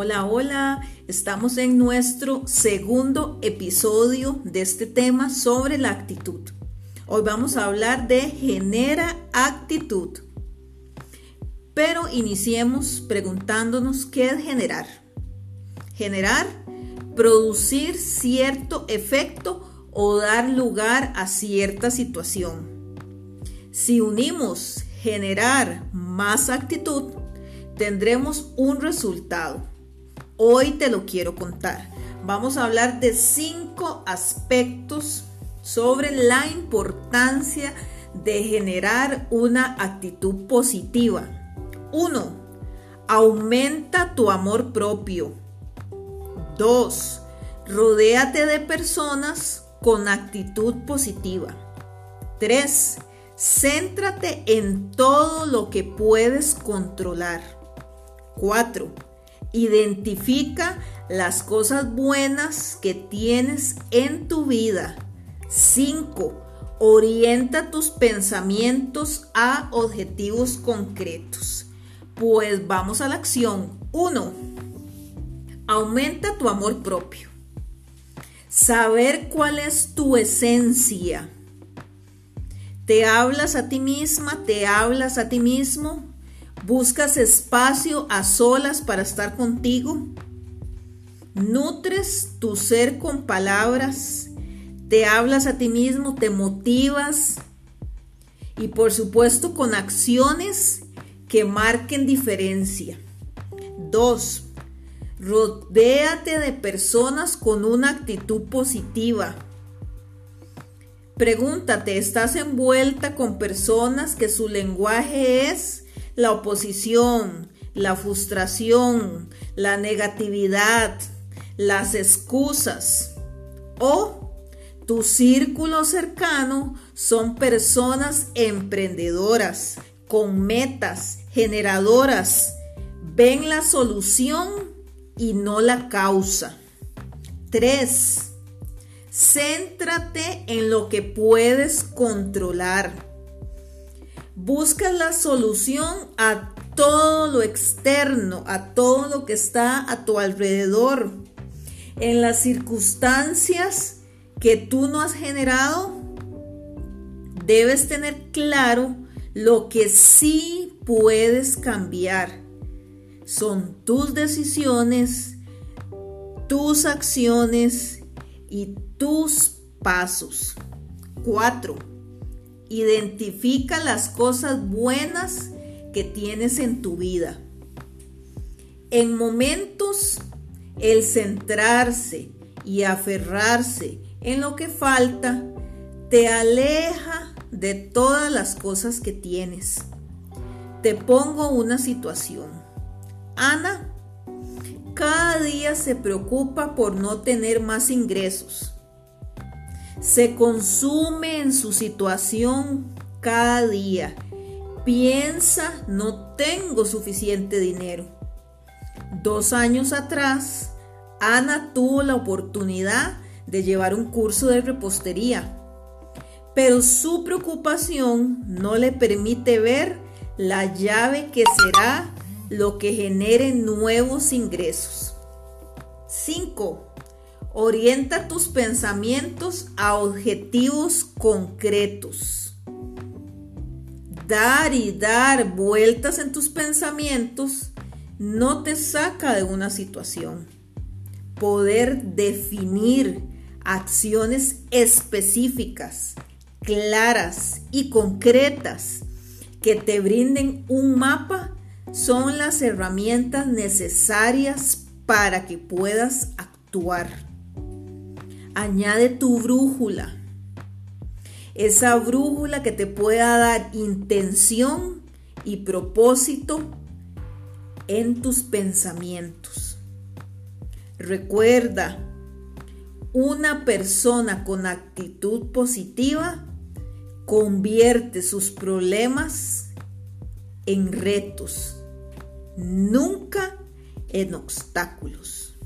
Hola, hola. Estamos en nuestro segundo episodio de este tema sobre la actitud. Hoy vamos a hablar de genera actitud. Pero iniciemos preguntándonos qué es generar. Generar, producir cierto efecto o dar lugar a cierta situación. Si unimos generar más actitud, tendremos un resultado. Hoy te lo quiero contar. Vamos a hablar de cinco aspectos sobre la importancia de generar una actitud positiva. Uno, Aumenta tu amor propio. 2. Rodéate de personas con actitud positiva. 3. Céntrate en todo lo que puedes controlar. 4. Identifica las cosas buenas que tienes en tu vida. 5. Orienta tus pensamientos a objetivos concretos. Pues vamos a la acción. 1. Aumenta tu amor propio. Saber cuál es tu esencia. Te hablas a ti misma, te hablas a ti mismo ¿Buscas espacio a solas para estar contigo? ¿Nutres tu ser con palabras? ¿Te hablas a ti mismo? ¿Te motivas? Y por supuesto con acciones que marquen diferencia. Dos, rodéate de personas con una actitud positiva. Pregúntate, ¿estás envuelta con personas que su lenguaje es la oposición, la frustración, la negatividad, las excusas o tu círculo cercano son personas emprendedoras, con metas, generadoras, ven la solución y no la causa. 3. Céntrate en lo que puedes controlar. Buscas la solución a todo lo externo, a todo lo que está a tu alrededor. En las circunstancias que tú no has generado, debes tener claro lo que sí puedes cambiar. Son tus decisiones, tus acciones y tus pasos. 4 Identifica las cosas buenas que tienes en tu vida. En momentos, el centrarse y aferrarse en lo que falta te aleja de todas las cosas que tienes. Te pongo una situación. Ana cada día se preocupa por no tener más ingresos se consume en su situación cada día. Piensa, no tengo suficiente dinero. Dos años atrás, Ana tuvo la oportunidad de llevar un curso de repostería, pero su preocupación no le permite ver la llave que será lo que genere nuevos ingresos. 5. Orienta tus pensamientos a objetivos concretos. Dar y dar vueltas en tus pensamientos no te saca de una situación. Poder definir acciones específicas, claras y concretas que te brinden un mapa son las herramientas necesarias para que puedas actuar añade tu brújula. Esa brújula que te pueda dar intención y propósito en tus pensamientos. Recuerda, una persona con actitud positiva convierte sus problemas en retos, nunca en obstáculos.